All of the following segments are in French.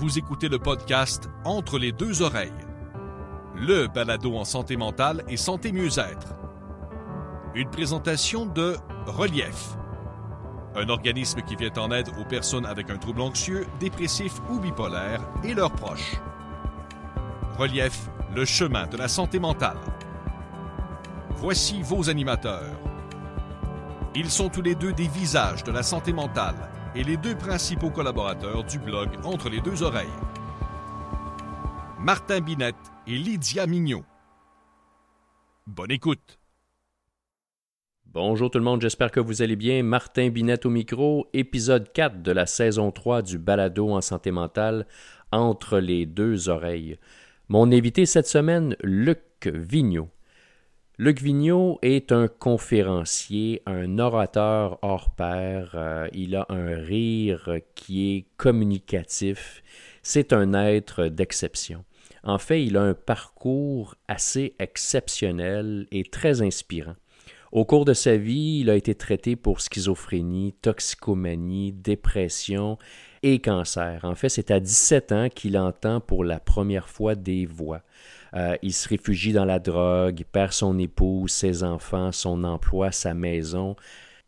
Vous écoutez le podcast Entre les deux oreilles, le balado en santé mentale et santé mieux-être. Une présentation de Relief, un organisme qui vient en aide aux personnes avec un trouble anxieux, dépressif ou bipolaire et leurs proches. Relief, le chemin de la santé mentale. Voici vos animateurs. Ils sont tous les deux des visages de la santé mentale et les deux principaux collaborateurs du blog Entre les deux oreilles. Martin Binette et Lydia Mignot. Bonne écoute. Bonjour tout le monde, j'espère que vous allez bien. Martin Binette au micro, épisode 4 de la saison 3 du balado en santé mentale Entre les deux oreilles. Mon invité cette semaine, Luc Vigneault. Luc Vigneault est un conférencier, un orateur hors pair. Euh, il a un rire qui est communicatif. C'est un être d'exception. En fait, il a un parcours assez exceptionnel et très inspirant. Au cours de sa vie, il a été traité pour schizophrénie, toxicomanie, dépression et cancer. En fait, c'est à 17 ans qu'il entend pour la première fois des voix. Euh, il se réfugie dans la drogue, il perd son épouse, ses enfants, son emploi, sa maison.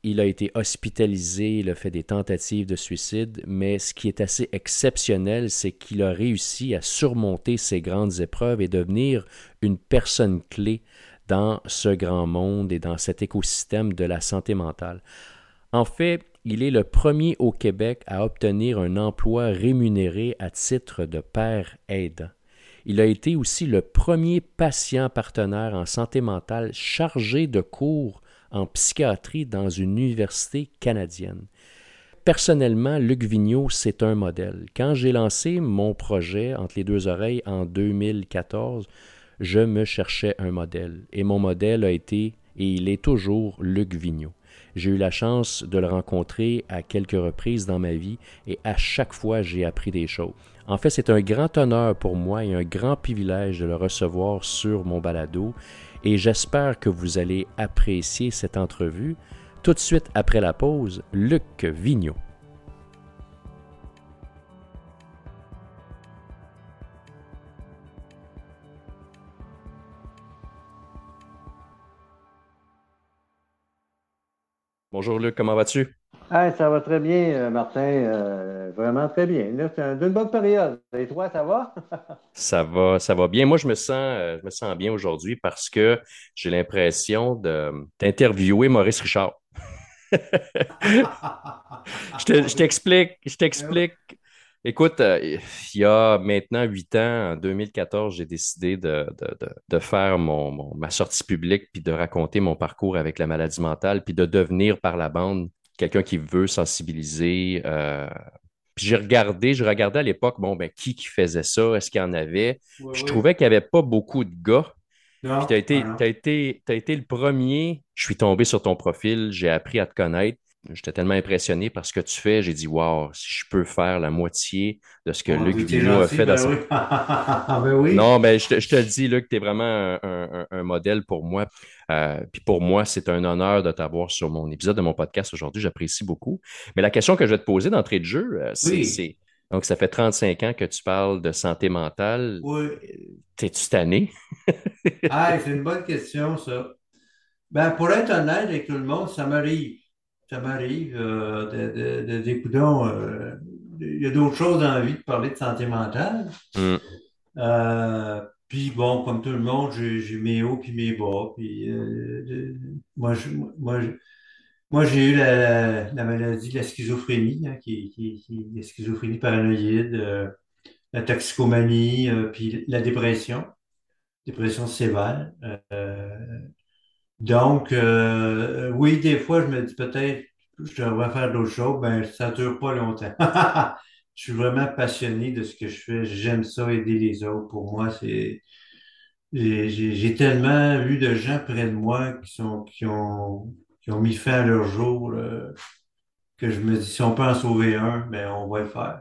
Il a été hospitalisé, il a fait des tentatives de suicide, mais ce qui est assez exceptionnel, c'est qu'il a réussi à surmonter ces grandes épreuves et devenir une personne clé dans ce grand monde et dans cet écosystème de la santé mentale. En fait, il est le premier au Québec à obtenir un emploi rémunéré à titre de père aidant. Il a été aussi le premier patient partenaire en santé mentale chargé de cours en psychiatrie dans une université canadienne. Personnellement, Luc Vigneault, c'est un modèle. Quand j'ai lancé mon projet entre les deux oreilles en 2014, je me cherchais un modèle. Et mon modèle a été, et il est toujours, Luc Vigneault. J'ai eu la chance de le rencontrer à quelques reprises dans ma vie et à chaque fois j'ai appris des choses. En fait, c'est un grand honneur pour moi et un grand privilège de le recevoir sur mon balado et j'espère que vous allez apprécier cette entrevue. Tout de suite après la pause, Luc Vigneault. Bonjour Luc, comment vas-tu? ça va très bien, euh, Martin. Euh, vraiment très bien. C'est une bonne période. Et toi, ça va? ça va, ça va bien. Moi, je me sens, euh, je me sens bien aujourd'hui parce que j'ai l'impression d'interviewer Maurice Richard. je t'explique, je t'explique. Écoute, il y a maintenant huit ans, en 2014, j'ai décidé de, faire ma sortie publique, puis de raconter mon parcours avec la maladie mentale, puis de devenir par la bande quelqu'un qui veut sensibiliser. Euh, puis j'ai regardé, je regardais à l'époque, bon, ben, qui qui faisait ça? Est-ce qu'il y en avait? je trouvais qu'il n'y avait pas beaucoup de gars. puis tu as été, as été, as été le premier. Je suis tombé sur ton profil, j'ai appris à te connaître. J'étais tellement impressionné par ce que tu fais. J'ai dit, wow, si je peux faire la moitié de ce que Luc Vigneault a fait dans ben ben oui. Non, mais je te, je te le dis, Luc, tu es vraiment un, modèle pour moi. Euh, puis pour moi, c'est un honneur de t'avoir sur mon épisode de mon podcast aujourd'hui. J'apprécie beaucoup. Mais la question que je vais te poser d'entrée de jeu, euh, c'est. Donc, ça fait 35 ans que tu parles de santé mentale. Oui. T'es-tu tanné? ah, c'est une bonne question, ça. Ben, pour être honnête avec tout le monde, ça m'arrive ça m'arrive euh, de, de, de, euh, il y a d'autres choses dans la vie de parler de santé mentale. Mm. Euh, puis bon, comme tout le monde, j'ai mes hauts puis mes bas. Puis moi, moi, moi, j'ai eu la, maladie de la schizophrénie, hein, qui, qui, la schizophrénie paranoïde, la toxicomanie, puis la dépression, dépression sévère. Donc, euh, oui, des fois, je me dis peut-être je devrais faire d'autres choses, ben ça ne dure pas longtemps. je suis vraiment passionné de ce que je fais. J'aime ça, aider les autres. Pour moi, c'est. J'ai tellement vu de gens près de moi qui, sont, qui, ont, qui ont mis fin à leur jour que je me dis, si on peut en sauver un, ben on va le faire.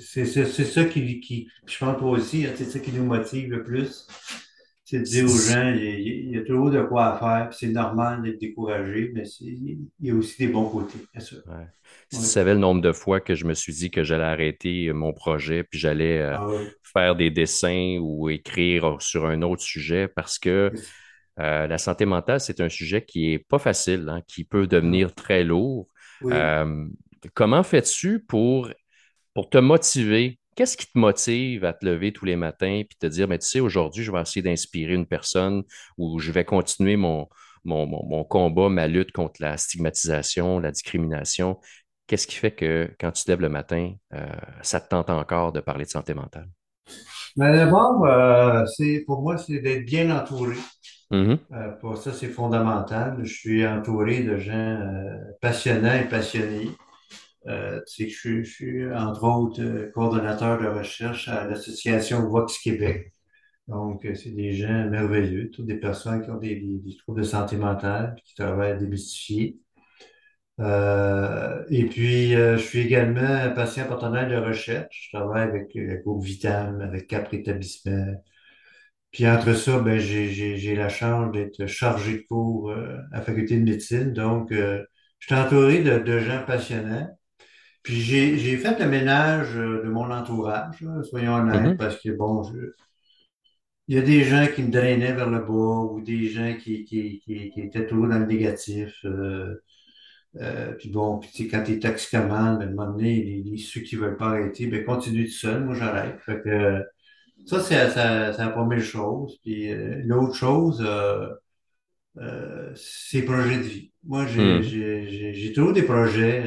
C'est ça qui, qui, je pense toi aussi, hein, c'est ça qui nous motive le plus c'est de dire aux gens, il y, a, toujours de quoi faire, c'est normal d'être découragé, mais il y a aussi des bons côtés, bien sûr. Si tu savais le nombre de fois que je me suis dit que j'allais arrêter mon projet, puis j'allais euh, ah faire des dessins ou écrire sur un autre sujet, parce que euh, la santé mentale, c'est un sujet qui n'est pas facile, hein, qui peut devenir très lourd. Euh, comment fais-tu pour, pour te motiver qu'est-ce qui te motive à te lever tous les matins et te dire, mais tu sais, aujourd'hui, je vais essayer d'inspirer une personne ou je vais continuer mon, mon, combat, ma lutte contre la stigmatisation, la discrimination? Qu'est-ce qui fait que quand tu te lèves le matin, euh, ça te tente encore de parler de santé mentale? Ben, d'abord, euh, pour moi, c'est d'être bien entouré. Mm-hmm. Euh, pour ça, c'est fondamental. Je suis entouré de gens passionnants et passionnés. Euh, je, suis, entre autres, euh, coordonnateur de recherche à l'association Vox Québec. Donc, euh, c'est des gens merveilleux, toutes des personnes qui ont des, troubles de santé mentale, qui travaillent à démystifier. Euh, et puis, je suis également patient partenaire de recherche. Je travaille avec le groupe Vitam, avec quatre établissements. Puis entre ça, ben, j'ai la chance d'être chargé de cours à la faculté de médecine. Donc, je suis entouré de, de gens passionnants. Puis j'ai fait le ménage euh, de mon entourage, soyons honnêtes, mm-hmm. parce que bon, il y a des gens qui me drainaient vers le bas ou des gens qui, qui, qui, étaient toujours dans le négatif. Euh, euh, puis bon, puis quand tu es toxicomane, à un moment donné, les, ceux qui veulent pas arrêter, ben continue tout seul, moi j'arrête. Fait que ça, c'est la première chose. Puis l'autre chose, euh, c'est projet de vie. Moi, j'ai mm. toujours des projets,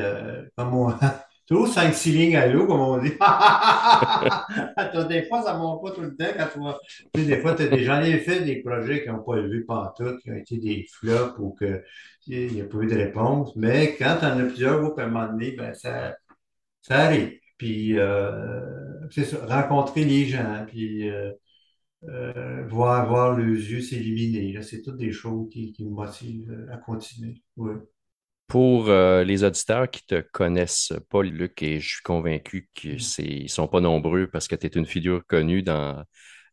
comme moi. Toujours 5-6 lignes à l'eau, comme on dit. des fois, ça ne monte pas tout le temps quand tu vois. des fois, j'en ai fait des projets qui n'ont pas élevé tout, qui ont été des flops ou qu'il n'y a pas eu de réponse. Mais quand tu en as plusieurs à un moment donné, ben, ça, ça arrive. Puis, euh, c'est ça, rencontrer les gens, puis euh, euh, voir, voir les yeux s'éliminer. C'est toutes des choses qui, qui me motivent à continuer. Oui. Pour euh, les auditeurs qui ne te connaissent pas, Luc, et je suis convaincu qu'ils ne sont pas nombreux parce que tu es une figure connue dans,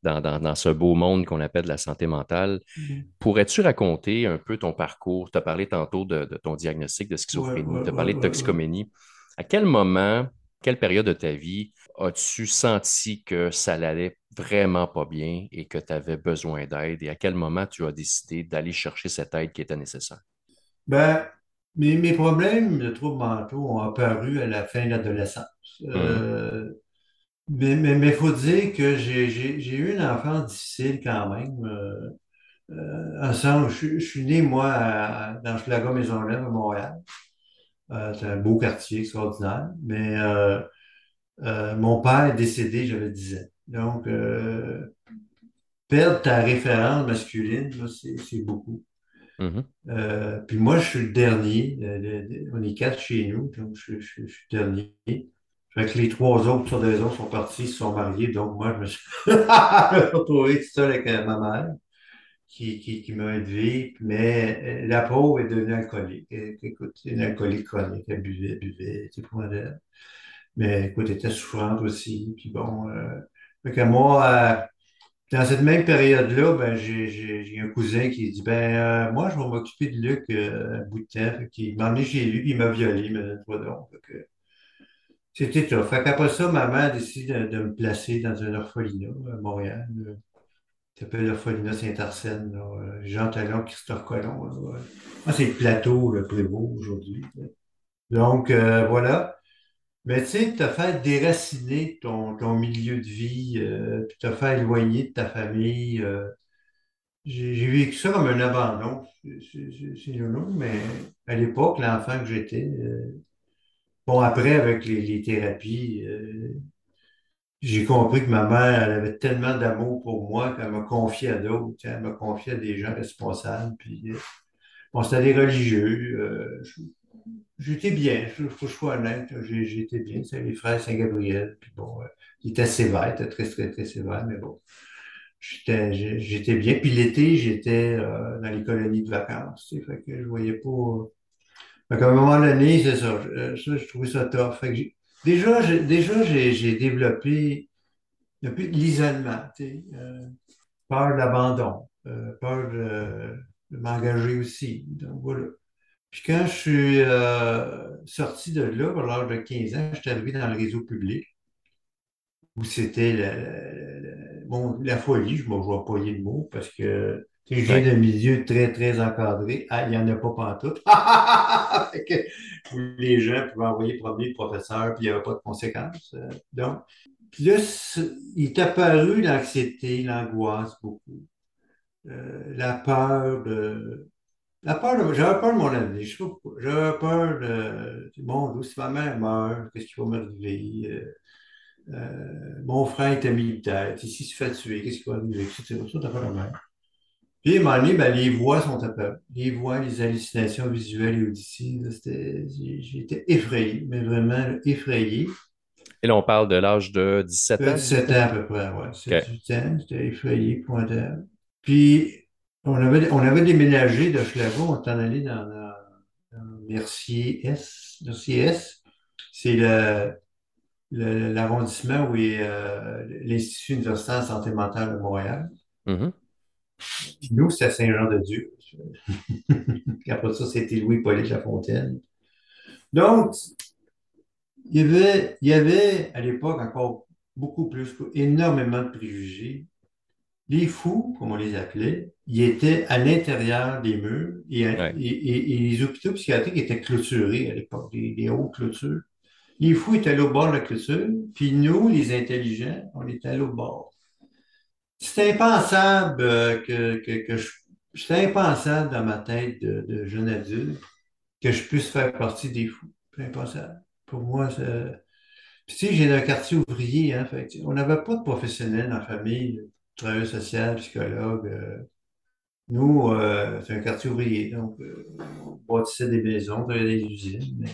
dans, ce beau monde qu'on appelle la santé mentale. Mm-hmm. Pourrais-tu raconter un peu ton parcours? Tu as parlé tantôt de, ton diagnostic de schizophrénie, tu as parlé de toxicoménie. À quel moment, quelle période de ta vie as-tu senti que ça n'allait vraiment pas bien et que tu avais besoin d'aide? Et à quel moment tu as décidé d'aller chercher cette aide qui était nécessaire? Ben, mes, mes problèmes de troubles mentaux ont apparu à la fin de l'adolescence. Euh, mais il mais, faut dire que j'ai eu une enfance difficile quand même. Euh, euh, ensemble, je, je, suis né, moi, à, dans Schlager Maisonneuve, à Montréal. Euh, c'est un beau quartier extraordinaire. Mais mon père est décédé, j'avais 10 ans. Donc, perdre ta référence masculine, c'est beaucoup. Mm-hmm. Euh, puis moi, je suis le dernier. on est quatre chez nous, donc je, suis le dernier. Fait que les trois autres, sur des autres, sont partis, se sont mariés. Donc moi, je me suis retrouvé seul avec euh, ma mère qui, qui, m'a élevé. Mais euh, la pauvre est devenue alcoolique. Écoute, une alcoolique chronique. Elle buvait, buvait, c'est pour elle. Mais écoute, elle était souffrante aussi. Puis bon, euh, fait que moi, dans cette même période-là, ben, j'ai un cousin qui dit ben euh, moi, je vais m'occuper de Luc euh, un bout de temps. Qui m'a emmené chez lui, il m'a violé, il m'a donné C'était ça. Fait qu'après ça, ma mère a décidé de, me placer dans un orphelinat à Montréal. Euh, ça s'appelle l'orphelinat Saint-Arsène, Jean Talon, Christophe Colomb. Moi, c'est le plateau le beau aujourd'hui. Donc, voilà. Mais tu sais, te faire déraciner ton, ton milieu de vie, euh, puis te faire éloigner de ta famille, euh, j'ai vécu ça comme un abandon. C'est non, mais à l'époque, l'enfant que j'étais, euh, bon, après, avec les, les thérapies, euh, j'ai compris que ma mère, elle avait tellement d'amour pour moi qu'elle m'a confié à d'autres, elle m'a confié à des gens responsables, puis bon, c'était des religieux. J'étais bien, il faut je sois honnête, j'étais bien. C'est les frères Saint-Gabriel, puis bon, euh, il était sévère, il très, très, très sévère, mais bon, j'étais, bien. Puis l'été, j'étais euh, dans les colonies de vacances, tu sais, fait que je voyais pas... Fait qu'à un moment donné, c'est ça, je, je trouvais ça tough. Fait que déjà, j'ai, déjà, j'ai, développé depuis l'isolement, tu sais, euh, peur de l'abandon, euh, peur de m'engager aussi. Donc voilà. Puis quand je suis euh, sorti de là, à l'âge de 15 ans, je suis arrivé dans le réseau public, où c'était la, la- la- bon, la folie, je ne vais pas y le mot, parce que je viens d'un milieu très, très encadré. Ah, il n'y en a pas pantoute. Les gens pouvaient envoyer promener le professeur, puis il n'y avait pas de conséquences. Euh, Donc, puis là, il est apparu l'anxiété, l'angoisse beaucoup, Euh, la peur de... La peur de... J'avais peur de mon avenir, je sais pas pourquoi. J'avais peur de... Bon, si ma mère meurt, qu'est-ce qui va m'arriver? Euh, euh, mon frère était militaire. S'il se fait tuer, qu'est-ce qui va arriver? C'est ça, t'as pas la mère. Puis, à un moment donné, ben, les voix sont apparues. Les voix, les hallucinations visuelles et auditives, j'étais effrayé, mais vraiment effrayé. Et là, on parle de l'âge de 17 Euh, ans. 17 ans à peu près, ouais. OK. 7-8 ans, j'étais effrayé, pointable. Puis, on avait, on avait déménagé de Schlago, on est en allé dans, dans, dans Mercier-S. Mercier-S, c'est l'arrondissement où est euh, l'Institut universitaire de santé mentale de Montréal. Puis nous, c'était Saint-Jean-de-Dieu. Puis après ça, c'était Louis-Polyte Lafontaine. Donc, il y avait, il y avait à l'époque encore beaucoup plus, énormément de préjugés. Les fous, comme on les appelait, ils étaient à l'intérieur des murs et, Ouais. et- et- et les hôpitaux psychiatriques étaient clôturés à l'époque, des, des hautes clôtures. Les fous étaient allés au bord de la clôture, puis nous, les intelligents, on était allés au bord. C'était impensable euh, que, que, que je... C'était impensable dans ma tête de, de jeune adulte que je puisse faire partie des fous. C'est impensable. Pour moi, c'est... Puis, tu sais, j'ai un quartier ouvrier, hein, fait on n'avait pas de professionnels dans la famille, travailleur social, psychologue. euh. Nous, euh, c'est un quartier ouvrier, donc euh, on bâtissait des maisons, on travaillait des usines, mais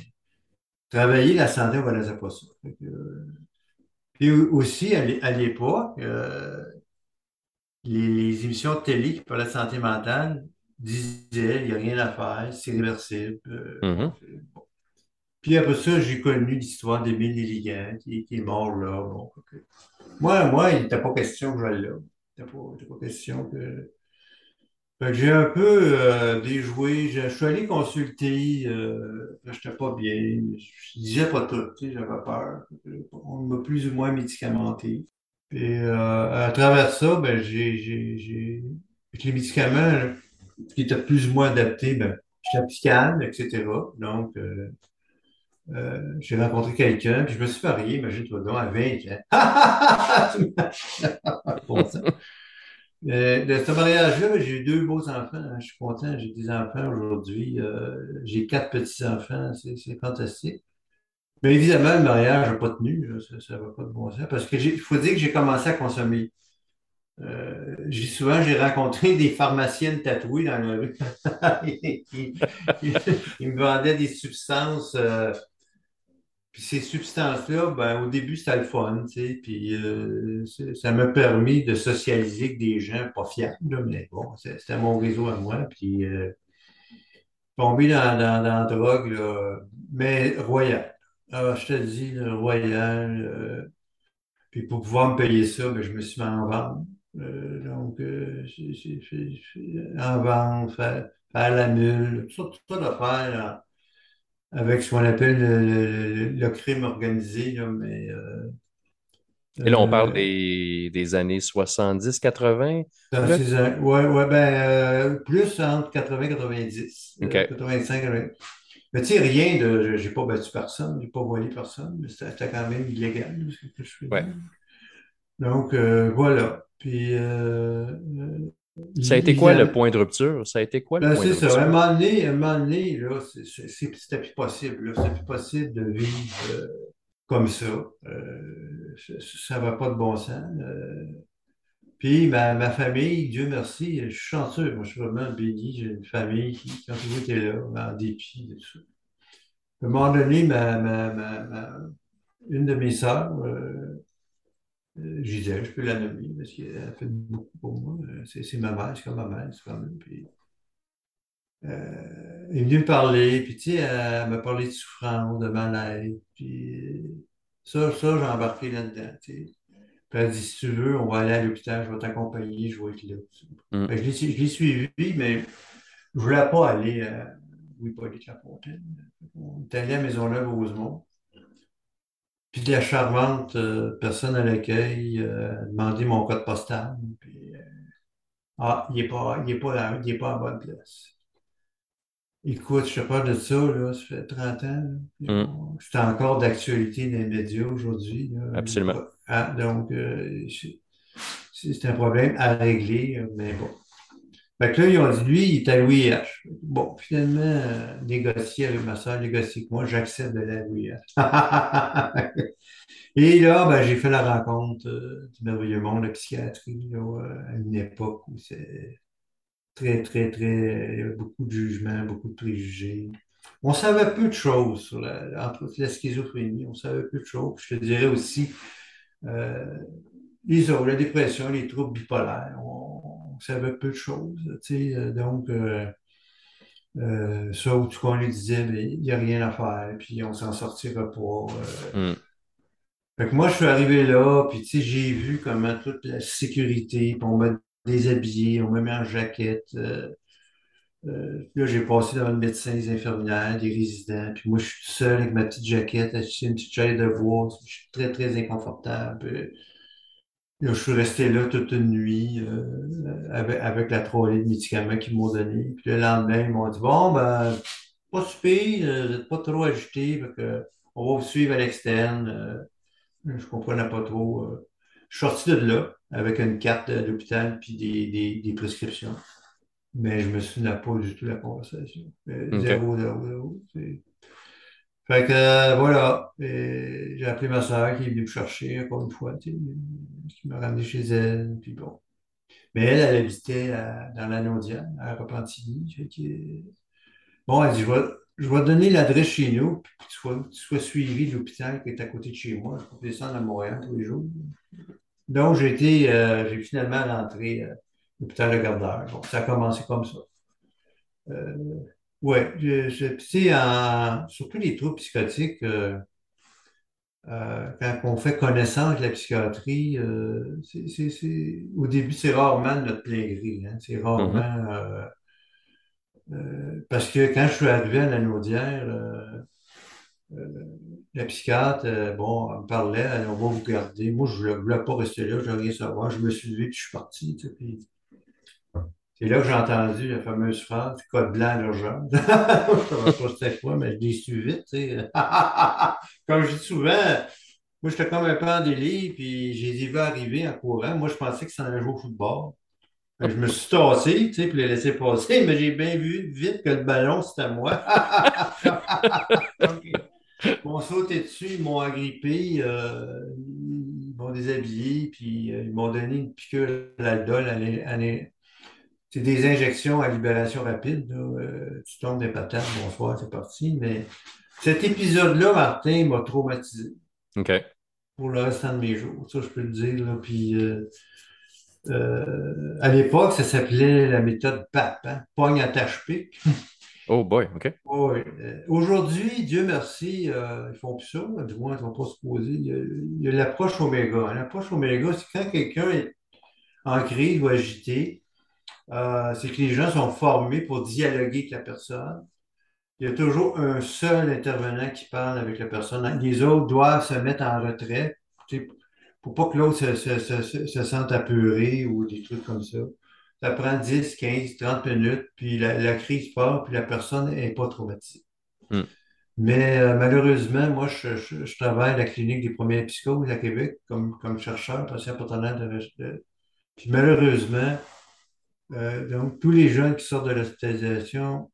travailler la santé, on ne connaissait pas ça. Fait que, Puis aussi, à l'é- à l'époque, les, les émissions de télé qui parlaient de santé mentale disaient, il n'y a rien à faire, c'est réversible. bon, bon. Puis après ça, j'ai connu l'histoire d'Émile Nelligan, qui, qui est mort là. Bon, Moi, moi, il n'était pas question que je l'aille là. Pas, question que... J'ai un peu euh, déjoué. Je, suis allé consulter. Euh, je n'étais pas bien. Je disais pas tout. J'avais peur. On m'a plus ou moins médicamenté. Et euh, à travers ça, ben, j'ai, les médicaments qui étaient plus ou moins adaptés, ben, j'étais psychiatre, etc. Donc, euh, j'ai rencontré quelqu'un, puis je me suis marié, imagine-toi donc, à 20 ans. Sang. Euh, de ce mariage-là, j'ai eu deux beaux enfants. hein. Je suis content, j'ai des enfants aujourd'hui. Euh, j'ai quatre petits-enfants, c'est fantastique. Mais évidemment, le mariage n'a pas tenu, ça n'a pas de bon sens, parce que j'ai- il faut dire que j'ai commencé à consommer. J'ai souvent, j'ai rencontré des pharmaciennes tatouées dans la rue. Ils me vendaient des substances. Puis ces substances-là, ben, au début, c'était le fun, tu sais, puis euh, ça m'a permis de socialiser avec des gens pas fiables, mais bon, c'était mon réseau à moi, puis euh, dans, dans, dans la drogue, mais royal. Ah, je te dis, là, royal. euh, puis pour pouvoir me payer ça, ben, je me suis mis en vente. Euh, donc, en vente, faire, faire la mule, tout ça, tout ça avec ce qu'on appelle le, le- le- le crime organisé, là, mais euh, Et là, on parle euh, des, des années 70-80. dans Là? ces an- ouais, ben, euh, plus entre 80 et 90, OK. euh, 85, 80. Mais tu sais, rien de. J'ai pas battu personne, j'ai pas volé personne, mais c'était quand même illégal, ce que je faisais. Ouais. Donc, voilà. Puis, euh, Ça a été quoi le point de rupture? Ça a été quoi le Ben, point de c'est ça. À un rupture? moment donné, un moment donné, là, c'était plus possible. C'était plus possible de vivre euh, comme ça. Euh, ça va pas de bon sens. Euh, puis ma, ma famille, Dieu merci, je suis chanceux. Moi, je suis vraiment béni. J'ai une famille qui, qui a toujours été là, en dépit de tout ça. À un moment donné, ma, ma, une de mes sœurs, euh, Gisèle, je peux la nommer parce qu'elle a fait beaucoup pour moi. Euh, C'est ma mère, c'est comme ma mère, c'est quand même. Puis, euh, elle est venue me parler, puis tu sais, elle m'a parlé de souffrance, de mal-être, puis ça, ça, j'ai embarqué là-dedans, tu sais. Puis elle dit, si tu veux, on va aller à l'hôpital, je vais t'accompagner, je vais être là. Mm. Fait je l'ai je l'ai suivi, mais je voulais pas aller à Louis-Polyte-Lafontaine. On est allé à Maisonneuve-Rosemont. Puis de la charmante euh, personne à l'accueil euh, a demandé mon code postal. Puis, euh, ah, il n'est pas, il est pas, là- il est pas à bonne place. Écoute, je te parle de ça, là, ça fait 30 ans. là. Mm. C'est encore d'actualité dans les médias aujourd'hui. là. Absolument. Ah, donc, euh, c'est c'est un problème à régler, mais bon. Fait que là, ils ont dit, lui, il est à Louis H. Bon, finalement, euh, négocier avec ma soeur, négocier avec moi, j'accepte de la Louis H. Et là, ben, j'ai fait la rencontre euh, du merveilleux monde de la psychiatrie, euh, à une époque où c'est très, très, très, il y avait beaucoup de jugements, beaucoup de préjugés. On savait peu de choses sur la, la schizophrénie, on savait peu de choses. Je te dirais aussi, les autres, la dépression, les troubles bipolaires, on savait peu de choses. Tu sais, euh, donc, euh, euh, ça, où tout qu'on lui disait, il n'y a rien à faire, puis on s'en sortira pas. euh. Mm. Fait que moi, je suis arrivé là, puis tu sais, j'ai vu comment toute la sécurité, puis on m'a déshabillé, on m'a mis en jaquette. euh, euh, là, j'ai passé devant le médecin, les infirmières, des résidents, puis moi, je suis tout seul avec ma petite jaquette, sur une petite chaise de bois, je suis très, très inconfortable. Je suis resté là toute une nuit euh, avec, avec la trolley de médicaments qu'ils m'ont donné. Puis le lendemain, ils m'ont dit, bon, ben, pas super, euh, vous n'êtes pas trop agité, on va vous suivre à l'externe. Euh, je comprenais pas trop. Je suis sorti de là avec une carte de l'hôpital puis des, des, des prescriptions. Mais je me souviens pas du tout de la conversation. Zéro, zéro, zéro. Fait que euh, voilà, j'ai appelé ma soeur qui est venue me chercher encore une fois, qui m'a ramené chez elle, puis bon. Mais elle, elle habitait dans la à Repentigny. Bon, elle dit, je vais, je vais te donner l'adresse chez nous, puis tu sois, tu sois suivi de l'hôpital qui est à côté de chez moi. Je peux descendre à Montréal tous les jours. Donc, j'ai été, euh, j'ai finalement rentré à l'hôpital de Gardeur. Bon, ça a commencé comme ça. Euh, en- surtout les troubles psychotiques, euh, euh, quand on fait connaissance de la psychiatrie, euh, au début, c'est rarement notre plein gré. hein. C'est rarement. Euh, parce que quand je suis arrivé à la Naudière, la psychiatre, bon, elle me parlait, elle, on va vous garder. Moi, je ne voulais, voulais pas rester là, je voulais rien savoir. Je me suis levé, puis je suis parti. tu sais, puis c'est là que j'ai entendu la fameuse phrase code blanc à l'urgence. Je ne savais pas c'était quoi, mais je l'ai su vite. sais. Comme je dis souvent, moi, j'étais comme un peu en délire, puis j'ai les ai vus arriver en courant. Moi, je pensais que ça allait jouer au football. Je me suis tassé, tu sais, puis les laisser passer, mais j'ai bien vu vite que le ballon, c'était moi. Donc, ils m'ont sauté dessus, ils m'ont agrippé, euh, ils m'ont déshabillé, puis euh, ils m'ont donné une piqûre d'aldol. à à C'est des injections à libération rapide. là. Euh, tu tombes des patates, bonsoir, c'est parti. Mais cet épisode-là, Martin, m'a traumatisé OK. pour le restant de mes jours. Ça, je peux le dire. Là. Puis, euh, euh, à l'époque, ça s'appelait la méthode PAP, hein? Pogne, attache, pique. Oh boy, OK. Oui. Euh, Aujourd'hui, Dieu merci, ils font plus ça, du moins, ils ne vont pas se poser. Il y a l'approche oméga. L'approche oméga, c'est quand quelqu'un est en crise ou agité, euh, c'est que les gens sont formés pour dialoguer avec la personne. Il y a toujours un seul intervenant qui parle avec la personne. Les autres doivent se mettre en retrait, pour pas que l'autre se, se, se, se- se sente apeuré ou des trucs comme ça. Ça prend 10, 15, 30 minutes, puis la, la crise part, puis la personne n'est pas traumatisée. Hmm. Mais euh, malheureusement, moi, je, je- je travaille à la clinique des premières psychoses à Québec comme, comme chercheur, patient partenaire de, de- Puis malheureusement, euh, donc, tous les jeunes qui sortent de l'hospitalisation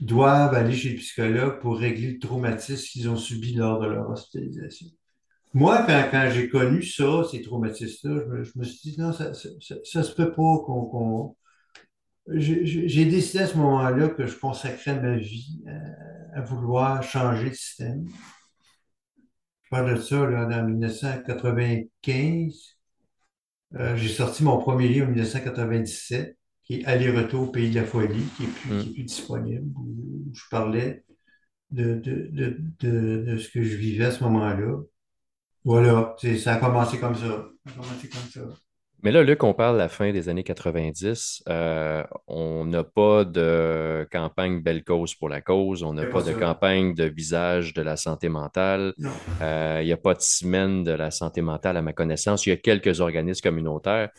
doivent aller chez le psychologue pour régler le traumatisme qu'ils ont subi lors de leur hospitalisation. Moi, quand, j'ai connu ça, ces traumatismes-là, je me, suis dit, non, ça, ça, se peut pas qu'on... J'ai décidé à ce moment-là que je consacrais ma vie à, à vouloir changer le système. Je parle de ça là, en 1995. Euh, j'ai sorti mon premier livre en 1997, qui est Aller-retour au pays de la folie, qui est plus, est plus disponible, où, je parlais de, de, de, de, ce que je vivais à ce moment-là. Voilà, ça a commencé comme ça. Ça a commencé comme ça. Mais là, Luc, on parle de la fin des années 90. Euh, on n'a pas de campagne Belle cause pour la cause. On n'a pas de campagne de visage de la santé mentale. Euh, il n'y a pas de semaine de la santé mentale, à ma connaissance. Il y a quelques organismes communautaires.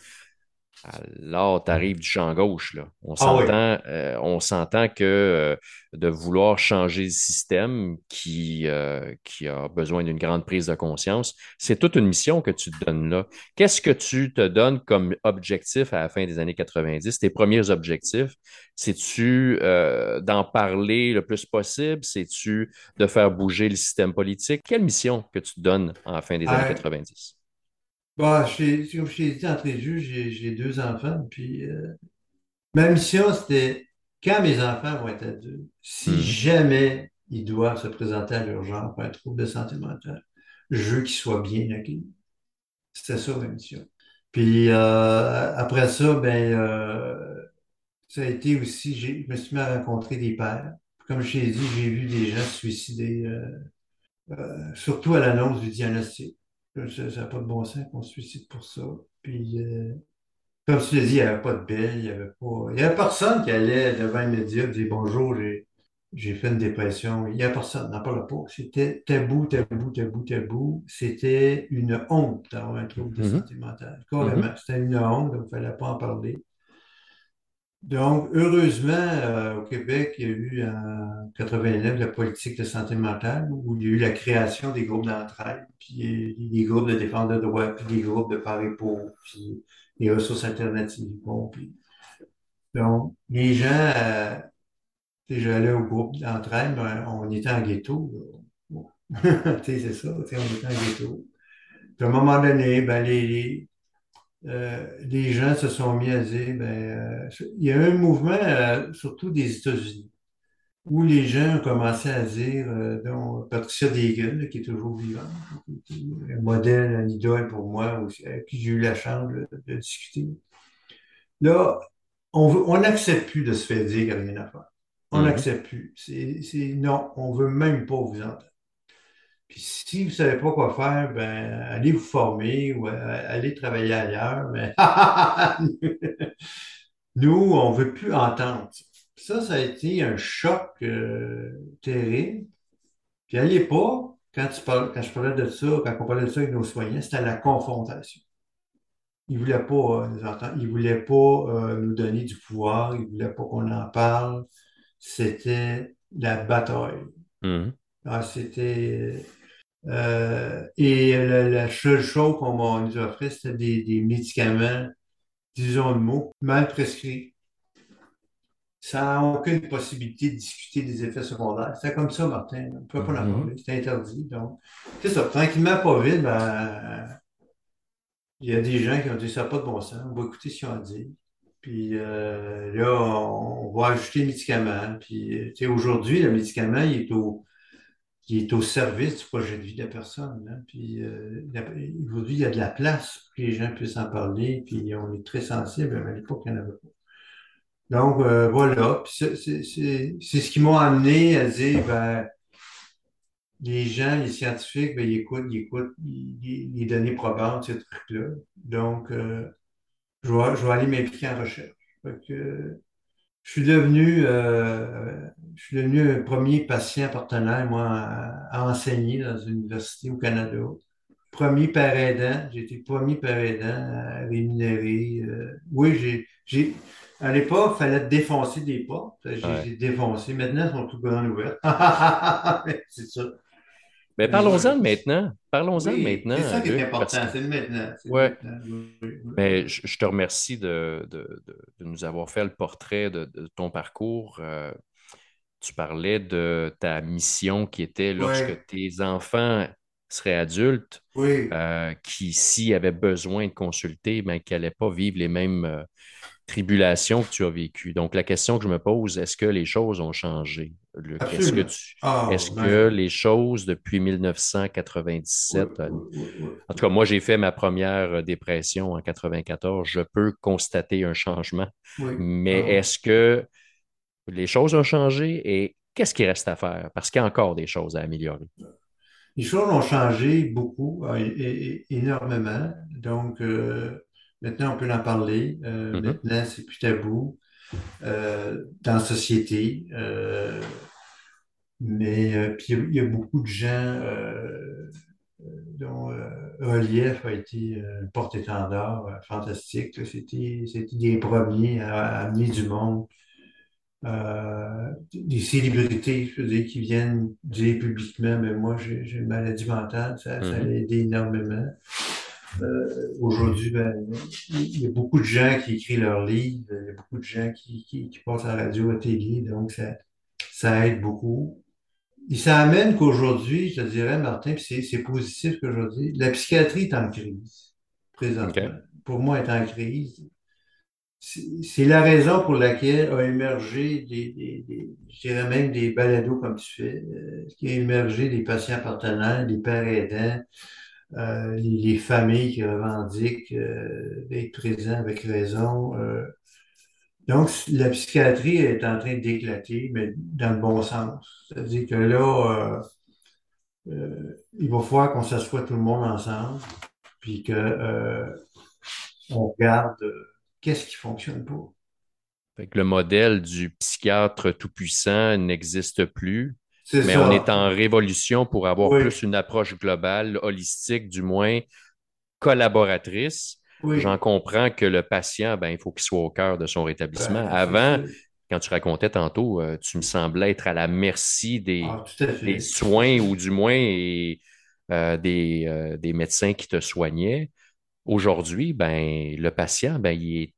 Alors, tu arrives du champ gauche, là. On Ah oui. s'entend, euh, on s'entend que euh, de vouloir changer le système qui, euh, qui a besoin d'une grande prise de conscience, c'est toute une mission que tu te donnes là. Qu'est-ce que tu te donnes comme objectif à la fin des années 90? Tes premiers objectifs, c'est-tu euh, d'en parler le plus possible? C'est-tu de faire bouger le système politique? Quelle mission que tu te donnes à la fin des années Ah, 90? Bah, j'ai- comme je t'ai dit entre les jeux, j'ai j'ai deux enfants. Puis euh, ma mission, c'était quand mes enfants vont être adultes, si Mhm. jamais ils doivent se présenter à l'urgence pour un trouble de santé mentale, je veux qu'ils soient bien accueillis. C'était ça ma mission. Puis euh, après ça, ben euh, ça a été aussi, j'ai- je me suis mis à rencontrer des pères. Comme je t'ai dit, j'ai vu des gens se suicider, euh, euh, surtout à l'annonce du diagnostic. Ça n'a pas de bon sens qu'on se suicide pour ça. Puis euh, comme tu l'as dit, il n'y avait pas de belle, il n'y avait pas. Il y avait personne qui allait devant les médias et dire bonjour, j'ai fait une dépression. Il n'y a personne, n'en parle pas. C'était tabou, tabou, tabou, tabou. C'était une honte d'avoir un trouble de Mhm. santé mentale. Mhm. Carrément. C'était une honte, donc il ne fallait pas en parler. Donc, heureusement, euh, au Québec, il y a eu en 89 la politique de santé mentale où il y a eu la création des groupes d'entraide, puis des groupes de défense de droits, puis des groupes de parler pour, puis des ressources alternatives. Bon, donc, les gens, euh, j'allais au groupe d'entraide, on était en ghetto. Bon. C'est ça, on était en ghetto. Puis à un moment donné, ben, les, les, euh, les gens se sont mis à dire, ben, euh, il y a eu un mouvement, euh, surtout des États-Unis, où les gens ont commencé à dire, euh, dont Patricia Deegan, là, qui est toujours vivante, un modèle, un idole pour moi, aussi, avec qui j'ai eu la chance de, de discuter. Là, on n'accepte plus de se faire dire qu'il n'y a rien à faire. On Mhm. n'accepte plus. C'est, c'est, non, on veut même pas vous entendre. Puis si vous ne savez pas quoi faire, ben, allez vous former ou euh, allez travailler ailleurs. Mais nous, on ne veut plus entendre. Ça, ça a été un choc euh, terrible. Puis à l'époque, quand, tu parles, quand je parlais de ça, quand on parlait de ça avec nos soignants, c'était la confrontation. Ils ne voulaient pas euh, nous entendre. Ils ne voulaient pas euh, nous donner du pouvoir. Ils ne voulaient pas qu'on en parle. C'était la bataille. Mhm. Ah, c'était Euh, et la, la seule chose qu'on m'a- nous offrait, c'était des, des médicaments, disons le mot, mal prescrits, sans aucune possibilité de discuter des effets secondaires. C'était comme ça, Martin. On ne pouvait pas en Mhm. parler. C'était interdit. Donc, c'est ça. Tranquillement, pas vite, ben, il y a des gens qui ont dit ça n'a pas de bon sens. On va écouter ce qu'ils ont à dire. Puis euh, là, on, on va ajouter les médicaments. Puis, sais, aujourd'hui, le médicament, il est au qui est au service du projet de vie de la personne. hein. Puis euh, aujourd'hui, il y a de la place pour que les gens puissent en parler, puis on est très sensible, mais à l'époque, il n'y en avait pas. Donc, euh, voilà. C'est ce qui m'a amené à dire, ben, les gens, les scientifiques, ben, ils écoutent, ils écoutent les données probantes, ces trucs-là. Donc, euh, je vais, je vais aller m'impliquer en recherche. Fait que, je suis devenu, euh, je suis devenu un premier patient partenaire, moi, à, enseigner dans une université au Canada. Premier père aidant, j'ai été premier père aidant à rémunérer. euh, oui, j'ai, j'ai, à l'époque, il fallait défoncer des portes. J'ai Ouais. défoncé. Maintenant, elles sont toutes grandes ouvertes. C'est ça. Mais parlons-en maintenant. Parlons-en Oui, c'est maintenant, ça qui est important. que, C'est le maintenant. Ouais, maintenant. Oui, mais je, je te remercie de, de- de- de nous avoir fait le portrait de, de ton parcours. Euh, tu parlais de ta mission qui était lorsque tes enfants seraient adultes, oui, euh, qui, s'ils avaient besoin de consulter, ben, qui n'allaient pas vivre les mêmes euh, tribulations que tu as vécues. Donc, la question que je me pose, est-ce que les choses ont changé? Est-ce que tu, Ah, est-ce que les choses depuis oui, 1997, euh, oui, oui, oui. en tout cas, moi, j'ai fait ma première dépression en 94, je peux constater un changement, mais Ah, est-ce que les choses ont changé et qu'est-ce qui reste à faire? Parce qu'il y a encore des choses à améliorer. Les choses ont changé beaucoup, euh, énormément. Donc, euh, maintenant, on peut en parler. Euh, Mhm. maintenant, c'est plus tabou euh, dans la société. Mais puis il y, a beaucoup de gens dont Relief a été un porte-étendard fantastique. C'était, c'était des premiers à, à amener du monde. Euh, des célébrités, je veux dire, qui viennent dire publiquement, mais moi, j'ai une maladie mentale, ça, ça Mhm. l'a aidé énormément. Euh, aujourd'hui, ben, il y a beaucoup de gens qui écrivent leurs livres, il y a beaucoup de gens qui, qui, qui passent à la radio, à la télé, donc ça, ça aide beaucoup. Et ça amène qu'aujourd'hui, je te dirais, Martin, puis c'est positif qu'aujourd'hui, la psychiatrie est en crise, présentement. Pour moi, elle est en crise. C'est la raison pour laquelle a émergé des, je dirais même des balados comme tu fais, euh, qui a émergé des patients partenaires, des pères aidants, euh, les, les familles qui revendiquent euh, d'être présents avec raison. euh. Donc, la psychiatrie est en train d'éclater, mais dans le bon sens. C'est-à-dire que là, il va falloir qu'on s'assoie tout le monde ensemble, puis que on regarde qu'est-ce qui fonctionne pas? Fait que le modèle du psychiatre tout-puissant n'existe plus, mais on est en révolution pour avoir Oui, plus une approche globale, holistique, du moins collaboratrice. J'en comprends que le patient, ben, il faut qu'il soit au cœur de son rétablissement. Ben, Avant, quand tu racontais tantôt, euh, tu me semblais être à la merci des, Ah, des soins ou du moins et, euh, des, euh, des médecins qui te soignaient. Aujourd'hui, ben, le patient, ben, il est,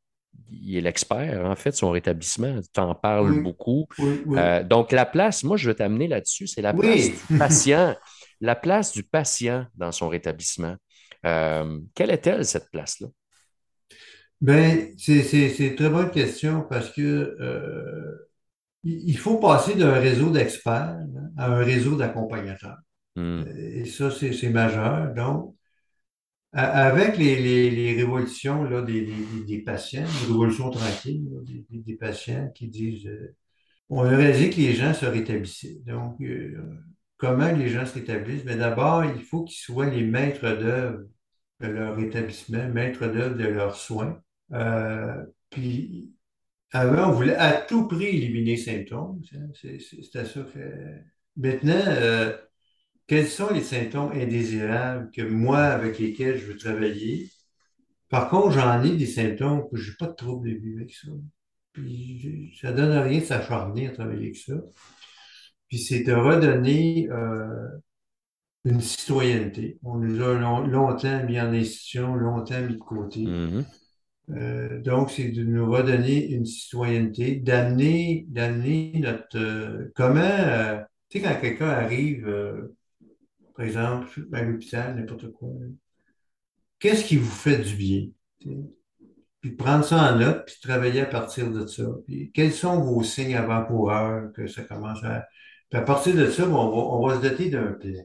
il est l'expert, en fait, son rétablissement. Tu en parles Oui, beaucoup. oui, oui. Euh, donc, la place, moi, je veux t'amener là-dessus, c'est la place du patient. La place du patient dans son rétablissement. Euh, quelle est-elle, cette place-là? Ben, c'est, une très bonne question parce que euh, il faut passer d'un réseau d'experts hein, à un réseau d'accompagnateurs. Hmm. Et ça, c'est majeur. Donc, avec les, les, révolutions là, des, des, patients, les révolutions tranquilles, des, patients qui disent euh, on aurait dit que les gens se rétablissaient. Donc, euh, comment les gens se rétablissent? Mais d'abord, il faut qu'ils soient les maîtres d'œuvre de leur rétablissement, maîtres d'œuvre de leurs soins. Euh, puis, avant, on voulait à tout prix éliminer les symptômes. C'était ça que... Maintenant, quels sont les symptômes indésirables que moi, avec lesquels je veux travailler? Par contre, j'en ai des symptômes que je n'ai pas de trouble de vue avec ça. Puis, ça donne rien de s'acharner à travailler avec ça. Puis, c'est de redonner euh, une citoyenneté. On nous a long- longtemps mis en institution, longtemps mis de côté. Mhm. Euh, donc, c'est de nous redonner une citoyenneté, d'amener, d'amener notre... euh, comment... tu sais, quand quelqu'un arrive, par exemple, à l'hôpital, n'importe quoi, qu'est-ce qui vous fait du bien? Puis de prendre ça en note, puis travailler à partir de ça. Puis quels sont vos signes avant-coureurs que ça commence à... Puis à partir de ça, on va, on va se doter d'un plan.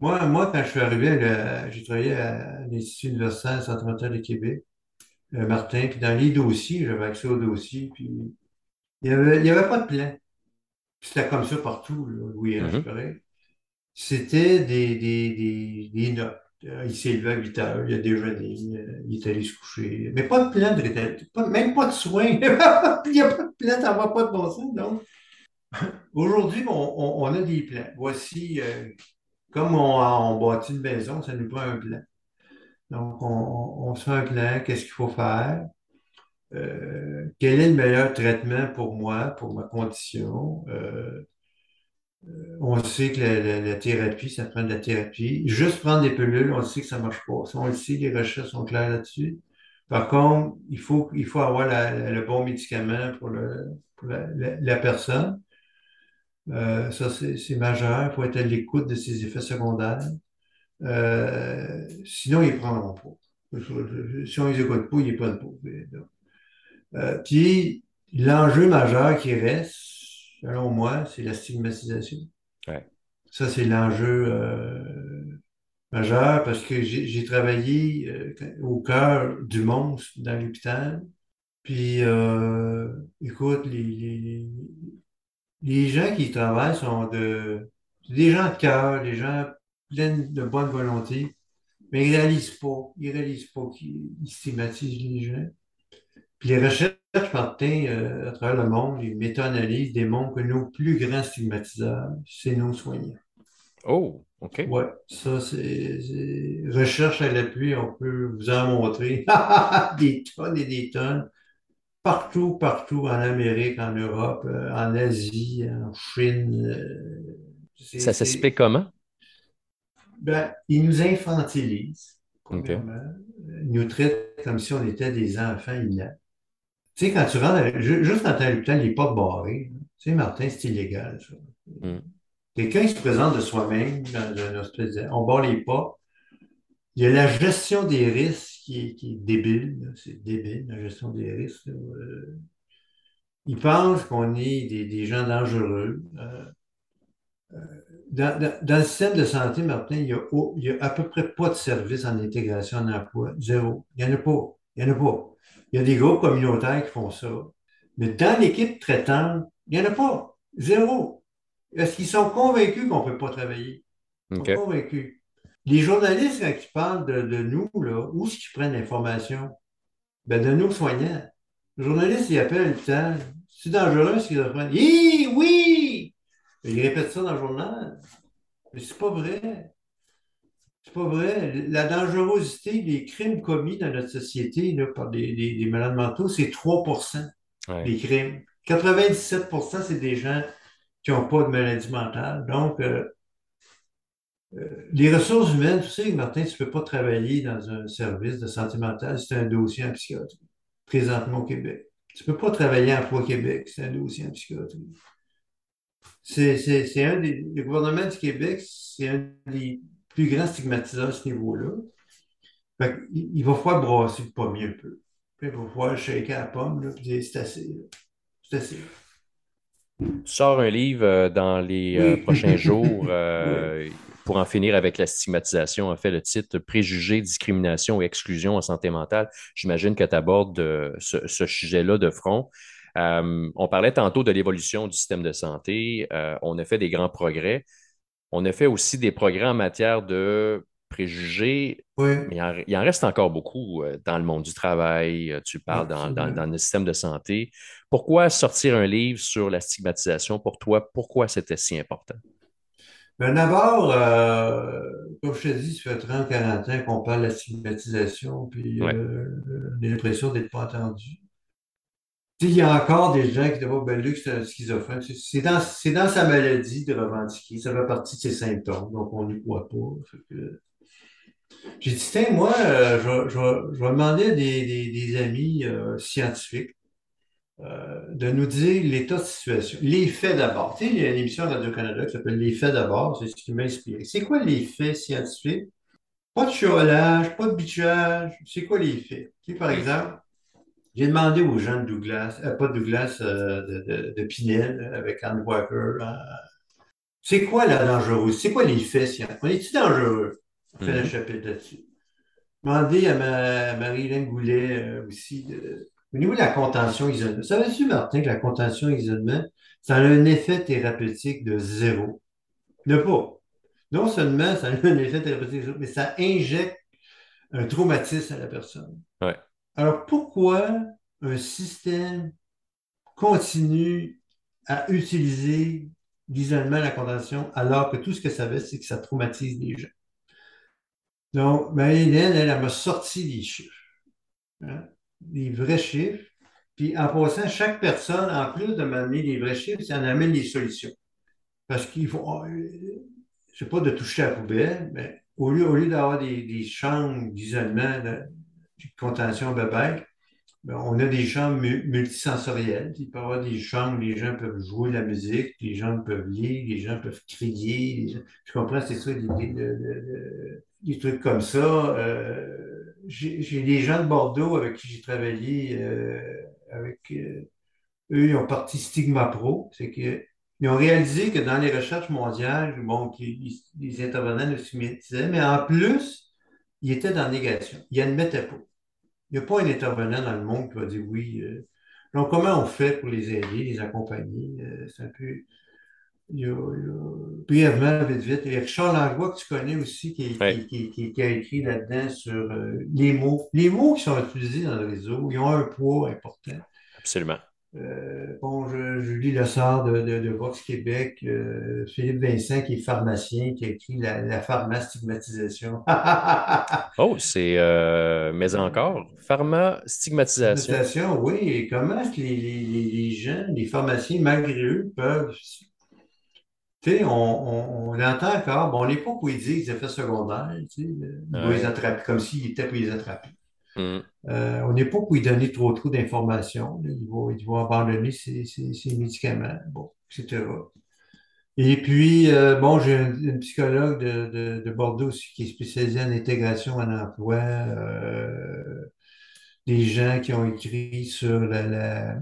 Moi, moi, quand je suis arrivé, j'ai travaillé à l'Institut universitaire centre de Québec, euh, Martin, puis dans les dossiers, j'avais accès aux dossiers, puis il n'y avait, il y avait pas de plan. Puis C'était comme ça partout, là, oui, Mhm. pareil. C'était des, des, des, notes. Euh, Il s'est levé à 8 heures, il a déjeuné, il est allé se coucher. Mais pas de rétablissement, pas- même pas de soins. Il n'y a pas de plan, ça va pas de bon. Donc, aujourd'hui, on, on- a des plans. Voici, euh, comme on, on bâtit une maison, ça nous prend un plan. Donc, on, se fait un plan, qu'est-ce qu'il faut faire? Euh, quel est le meilleur traitement pour moi, pour ma condition? On sait que la, thérapie, ça prend de la thérapie. Juste prendre des pilules, on sait que ça marche pas. On le sait, les recherches sont claires là-dessus. Par contre, il faut, il faut avoir le bon médicament pour, le, pour la, personne. Euh, ça, c'est c'est majeur. Il faut être à l'écoute de ses effets secondaires. Euh, sinon, ils ne prendront pas. Si on ne les écoute pas, ils ne prennent pas. Euh, puis, l'enjeu majeur qui reste, selon moi, c'est la stigmatisation. Ouais. Ça, c'est l'enjeu euh, majeur parce que j'ai travaillé euh, au cœur du monstre dans l'hôpital. Puis, euh, écoute, les, les, les gens qui y travaillent sont de, des gens de cœur, des gens pleins de bonne volonté, mais ils ne réalisent pas, ils réalisent pas qu'ils stigmatisent les gens. Puis les recherches, Martin, euh, à travers le monde, les méta-analyses démontrent que nos plus grands stigmatiseurs, c'est nos soignants. Oh, OK. Ouais, ça, c'est recherche à l'appui, on peut vous en montrer des tonnes et des tonnes. Partout, partout, en Amérique, en Europe, euh, en Asie, en Chine. euh, Ça s'explique comment? ben, ils nous infantilisent, OK. premièrement. Ils nous traitent comme si on était des enfants inaptes. Tu sais, quand tu rentres, juste quand tu as l'hôpital, les portes barrées, là. tu sais, Martin, c'est illégal, ça. Mm. Quelqu'un qui se présente de soi-même dans un espèce de- On barre les portes. Il y a la gestion des risques qui est, qui est débile. C'est débile, la gestion des risques. Euh, ils pensent qu'on est des, des gens dangereux. Euh, dans, dans- dans le système de santé, Martin, il y a, il a à peu près pas de service en intégration en emploi. Zéro. Il n'y en a pas. Il n'y en a pas. Il y a des groupes communautaires qui font ça. Mais dans l'équipe traitante, il n'y en a pas. Zéro. Est-ce qu'ils sont convaincus qu'on ne peut pas travailler? Ils sont convaincus. Les journalistes, quand ils parlent de, de nous, là, où est-ce qu'ils prennent l'information? Ben, de nos soignants. Le journaliste, il appelle le temps. C'est dangereux ce qu'ils apprennent. Oui, oui! Il répète ça dans le journal. Mais c'est pas vrai. C'est pas vrai. La dangerosité des crimes commis dans notre société là, par des, des- des malades mentaux, c'est 3 Ouais. des crimes. 97% c'est des gens qui n'ont pas de maladie mentale. Donc, euh, euh, les ressources humaines, tu sais, Martin, tu ne peux pas travailler dans un service de santé mentale, c'est un dossier en psychiatrie, présentement au Québec. Tu ne peux pas travailler en Emploi Québec, c'est un dossier en psychiatrie. C'est, c'est, c'est un des, le gouvernement du Québec, c'est un des plus grands stigmatiseurs à ce niveau-là. Il, va falloir brasser le pommier un peu. Puis, il va falloir shaker la pomme, là, puis dire, c'est assez. C'est assez. Tu sors un livre euh, dans les euh, Oui. prochains jours euh, pour en finir avec la stigmatisation. En fait, le titre Préjugés, discrimination et exclusion en santé mentale. J'imagine que tu abordes ce, ce sujet-là de front. On parlait tantôt de l'évolution du système de santé. On a fait des grands progrès. On a fait aussi des progrès en matière de préjugés, Oui. mais il en, il en reste encore beaucoup euh, dans le monde du travail. Euh, Tu parles dans, dans- Absolument. dans le système de santé. Pourquoi sortir un livre sur la stigmatisation pour toi? Pourquoi c'était si important? Ben d'abord, euh, comme je te dis, ça fait 30, 40 ans qu'on parle de la stigmatisation, puis Ouais. euh, l'impression d'être pas entendu. Il y a encore des gens qui disent, oh, ben Luc, c'est un schizophrène. C'est dans, sa maladie de revendiquer. Ça fait partie de ses symptômes, donc on n'y croit pas. Que- J'ai dit, tiens, moi, euh, je, vais- je, vais- je vais demander à des, des, des amis euh, scientifiques euh, de nous dire l'état de situation. Les faits d'abord. Tu sais, il y a une émission Radio-Canada qui s'appelle Les faits d'abord, c'est ce qui m'a inspiré. C'est quoi les faits scientifiques? Pas de chiolage, pas de bitchage. C'est quoi les faits? Tu sais, par exemple, j'ai demandé aux gens de Douglas, euh, pas de Douglas, euh, de, de, de Pinel, avec Anne Walker, euh, c'est quoi la dangerosité? C'est quoi les faits scientifiques? On est-tu dangereux? On fait un Mhm. chapitre là-dessus. Demandé à ma, Marie-Hélène Goulet euh, aussi, de- au niveau de la contention isolement. Savais-tu, Martin, que la contention isolement, ça a un effet thérapeutique de zéro? De pas. Non seulement ça a un effet thérapeutique de zéro, mais ça injecte un traumatisme à la personne. Ouais. Alors pourquoi un système continue à utiliser l'isolement, la contention, alors que tout ce que ça veut, c'est que ça traumatise les gens? Donc, Marie-Hélène, elle, m'a sorti des chiffres, hein, des vrais chiffres. Puis en passant, chaque personne, en plus de m'amener des vrais chiffres, ça en amène des solutions. Parce qu'il faut, euh, je sais pas de toucher à la poubelle, mais au lieu, d'avoir des, des chambres d'isolement, contention ben, on a des chambres mu- multisensorielles. Il peut y avoir des chambres où les gens peuvent jouer de la musique, les gens peuvent lire, les gens peuvent crier. Je comprends, c'est ça, l'idée de, de- de- des trucs comme ça. Euh, j'ai des gens de Bordeaux avec qui j'ai travaillé, euh, avec euh, eux, ils ont parti Stigma Pro. C'est que ils ont réalisé que dans les recherches mondiales, bon, ils- les intervenants ne stigmatisaient, mais en plus, ils étaient dans la négation. Ils n'admettaient pas. Il n'y a pas un intervenant dans le monde qui va dire oui. euh. Donc, comment on fait pour les aider, les accompagner? Euh, c'est un peu. il y a, il y a- brièvement, vite, vite, il y a Richard Langlois que tu connais aussi, qui, Oui, qui, qui, qui- qui a écrit là-dedans sur euh, les mots. Les mots qui sont utilisés dans le réseau, ils ont un poids important. absolument. Euh, bon, je, je lis le sort de, de, de Vox Québec, euh, Philippe Vincent, qui est pharmacien, qui a écrit La, la pharmastigmatisation. Oh, c'est, euh, mais encore, pharma, stigmatisation. Oui. Et comment est-ce que les, les, les, gens, les pharmaciens, malgré eux, peuvent. Tu sais, on, on, on entend encore, bon, on n'est pas pour les dire les effets secondaires, tu sais, les attraper, comme s'il était pour les attraper. Hmm. Euh, on n'est pas pour lui donner trop trop d'informations. Il va, il va abandonner ses, ses- ses médicaments, bon, etc. Et puis, euh, bon, j'ai une psychologue de, de, de Bordeaux aussi qui est spécialisée en intégration en emploi, euh, des gens qui ont écrit sur la,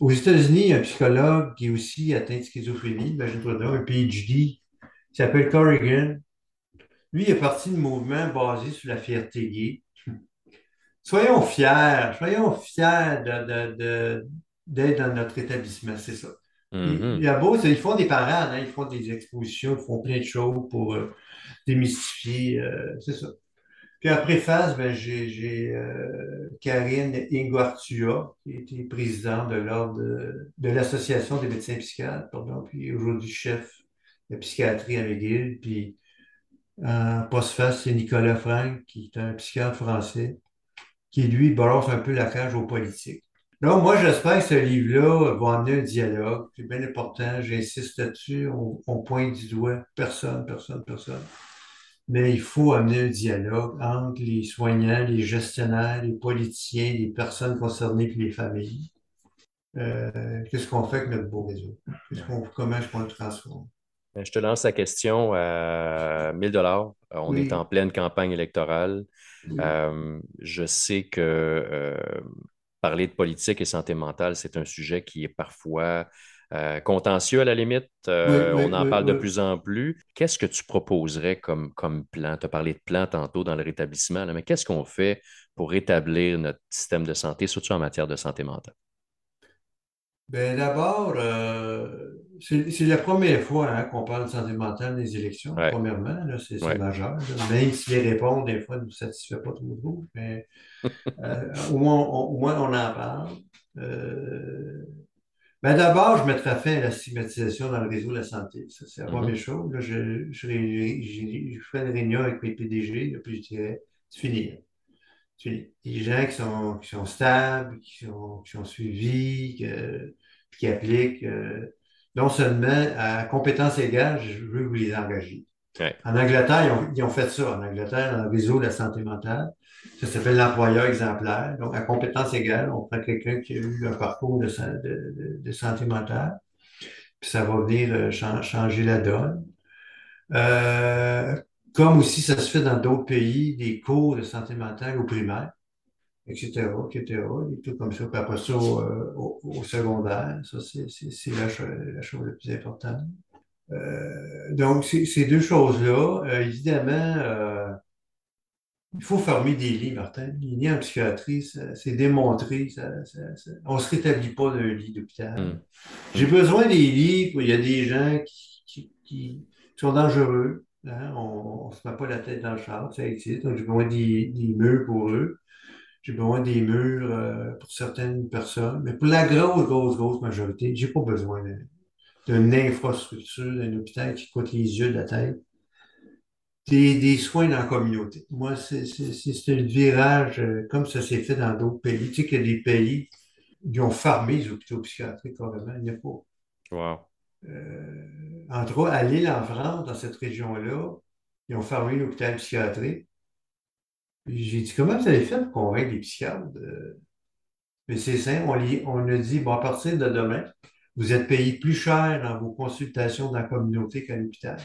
Aux États-Unis, il y a un psychologue qui est aussi atteint de schizophrénie, imagine-toi un PhD, qui s'appelle Corrigan. Lui, il est parti de mouvement basé sur la fierté gay. Soyons fiers, soyons fiers de, de- de- d'être dans notre établissement, c'est ça. Il, il Mhm. beau, ils font des parades, hein, ils font des expositions, ils font plein de choses pour euh, démystifier, euh, c'est ça. Puis en préface, ben, j'ai, j'ai euh, Karine Ingwartua, qui était présidente de l'ordre de, de l'Association des médecins psychiatres, pardon, puis aujourd'hui chef de psychiatrie à McGill. Puis en postface, c'est Nicolas Frank, qui est un psychiatre français qui, lui, balance un peu la cage aux politiques. Donc, moi, j'espère que ce livre-là va amener un dialogue. C'est bien important, j'insiste là-dessus. On, pointe du doigt personne, personne, personne. Mais il faut amener un dialogue entre les soignants, les gestionnaires, les politiciens, les personnes concernées et les familles. Euh, qu'est-ce qu'on fait avec notre beau réseau? Comment est-ce qu'on le transforme? Ben, Je te lance la question à 1000 dollars. On est en pleine campagne électorale. oui, Euh, je sais que euh, parler de politique et santé mentale, c'est un sujet qui est parfois euh, contentieux à la limite. Euh, oui, on en oui, parle de plus en plus. Qu'est-ce que tu proposerais comme, comme plan? Tu as parlé de plan tantôt dans le rétablissement, là, mais qu'est-ce qu'on fait pour rétablir notre système de santé, surtout en matière de santé mentale? Ben, d'abord, euh, c'est la première fois hein, qu'on parle de santé mentale les élections. Ouais, Premièrement, c'est ouais. majeur. là. Même si les réponses, des fois, ne nous satisfait pas trop. Mais euh, au moins, on, au moins, on en parle. Euh, ben, d'abord, je mettrai fin à la stigmatisation dans le réseau de la santé. Ça, c'est la Mhm. première chose. Là, je, je, ferai une réunion avec mes PDG, puis je dirais, c'est fini. là. C'est fini. Les gens qui sont, qui sont stables, qui sont, qui sont suivis, que- qui appliquent, euh, non seulement à compétences égales, je veux vous les engager. Ouais. En Angleterre, ils ont, ils ont fait ça. En Angleterre, dans le réseau de la santé mentale, ça s'appelle l'employeur exemplaire. Donc, à compétences égales, on prend quelqu'un qui a eu un parcours de, sa- de- de- de santé mentale, puis ça va venir euh, chan- changer la donne. Euh, comme aussi ça se fait dans d'autres pays, des cours de santé mentale au primaire, etc., etc., des trucs comme ça. Puis après ça, au, euh, au- au secondaire, ça, c'est la, la chose la plus importante. Euh, donc, ces deux choses-là, euh, évidemment, euh, il faut fermer des lits, Martin. Les lits en psychiatrie, c'est démontré. Ça, ça- ça- on ne se rétablit pas d'un lit d'hôpital. Mm. J'ai besoin des lits il y a des gens qui, qui- qui sont dangereux. hein. On ne se met pas la tête dans le char, ça existe. Donc, j'ai besoin des, des murs pour eux. J'ai besoin des murs euh, pour certaines personnes. Mais pour la grosse, grosse, grosse majorité, j'ai pas besoin d'une infrastructure, d'un hôpital qui coûte les yeux de la tête. Des, des soins dans la communauté. Moi, c'est le virage, euh, comme ça s'est fait dans d'autres pays. Tu sais qu'il y a des pays qui ont fermé les hôpitaux psychiatriques carrément. Il n'y a pas. Wow. Euh, entre autres, à l'île en France, dans cette région-là, ils ont fermé l'hôpital psychiatrique. J'ai dit, comment vous avez fait pour convaincre les psychiatres? de- Mais c'est simple, on, li- on a dit, bon, à partir de demain, vous êtes payé plus cher dans vos consultations dans la communauté qu'à l'hôpital.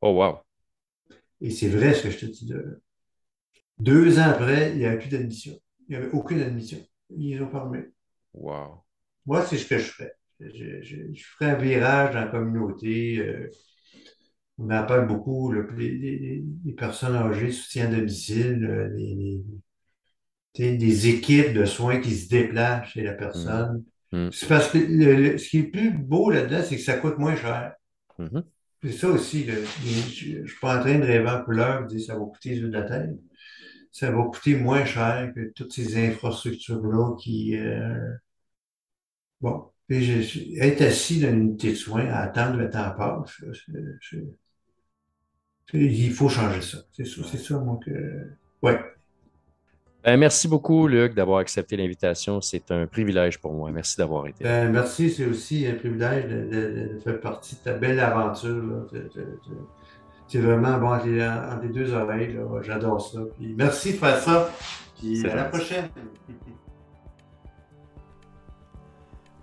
Oh, wow. Et c'est vrai ce que je te dis là. Deux ans après, il n'y avait plus d'admission. Il n'y avait aucune admission. Ils ont fermé. Wow. Moi, c'est ce que je ferais. Je, je, je ferais un virage dans la communauté. euh, on appelle beaucoup les, personnes âgées, soutien à domicile, euh, les- des équipes de soins qui se déplacent chez la Mm. personne. Mm. C'est parce que le- le- ce qui est plus beau là-dedans, c'est que ça coûte moins cher. Mm-hmm. C'est ça aussi. je ne suis pas en train de rêver en couleur dire ça va coûter les yeux de la tête. Ça va coûter moins cher que toutes ces infrastructures-là qui. Euh, bon. être assis dans une unité de soins à attendre le temps passe, il faut changer ça. C'est ça, c'est ça, moi, que. Ouais. Ben, merci beaucoup, Luc, d'avoir accepté l'invitation. C'est un privilège pour moi. Merci d'avoir été. Ben, merci, c'est aussi un privilège de, faire partie de ta belle aventure. C'est vraiment bon entre les, deux oreilles. J'adore ça. merci de faire ça. Puis à la prochaine.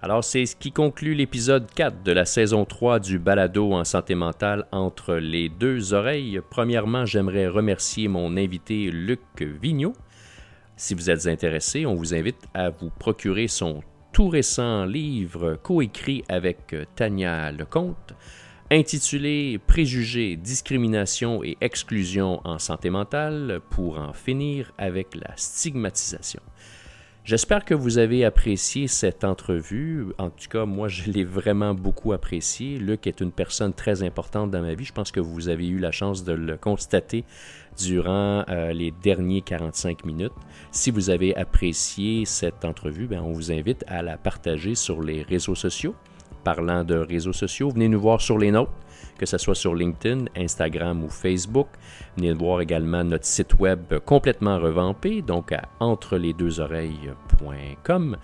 Alors, c'est ce qui conclut l'épisode 4 de la saison 3 du balado en santé mentale entre les deux oreilles. Premièrement, j'aimerais remercier mon invité Luc Vigneault. Si vous êtes intéressé, on vous invite à vous procurer son tout récent livre coécrit avec Tania Lecomte, intitulé Préjugés, discrimination et exclusion en santé mentale pour en finir avec la stigmatisation. J'espère que vous avez apprécié cette entrevue. En tout cas, moi, je l'ai vraiment beaucoup apprécié. Luc est une personne très importante dans ma vie. Je pense que vous avez eu la chance de le constater durant euh, les derniers 45 minutes. Si vous avez apprécié cette entrevue, ben, on vous invite à la partager sur les réseaux sociaux. Parlant de réseaux sociaux, venez nous voir sur les nôtres que ce soit sur LinkedIn, Instagram ou Facebook. Venez voir également notre site web complètement revampé, donc à entrelesdeuxoreilles.com.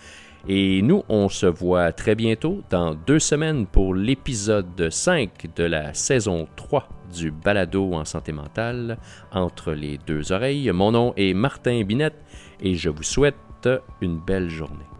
Et nous, on se voit très bientôt dans deux semaines pour l'épisode 5 de la saison 3 du balado en santé mentale entre les deux oreilles. Mon nom est Martin Binette et je vous souhaite une belle journée.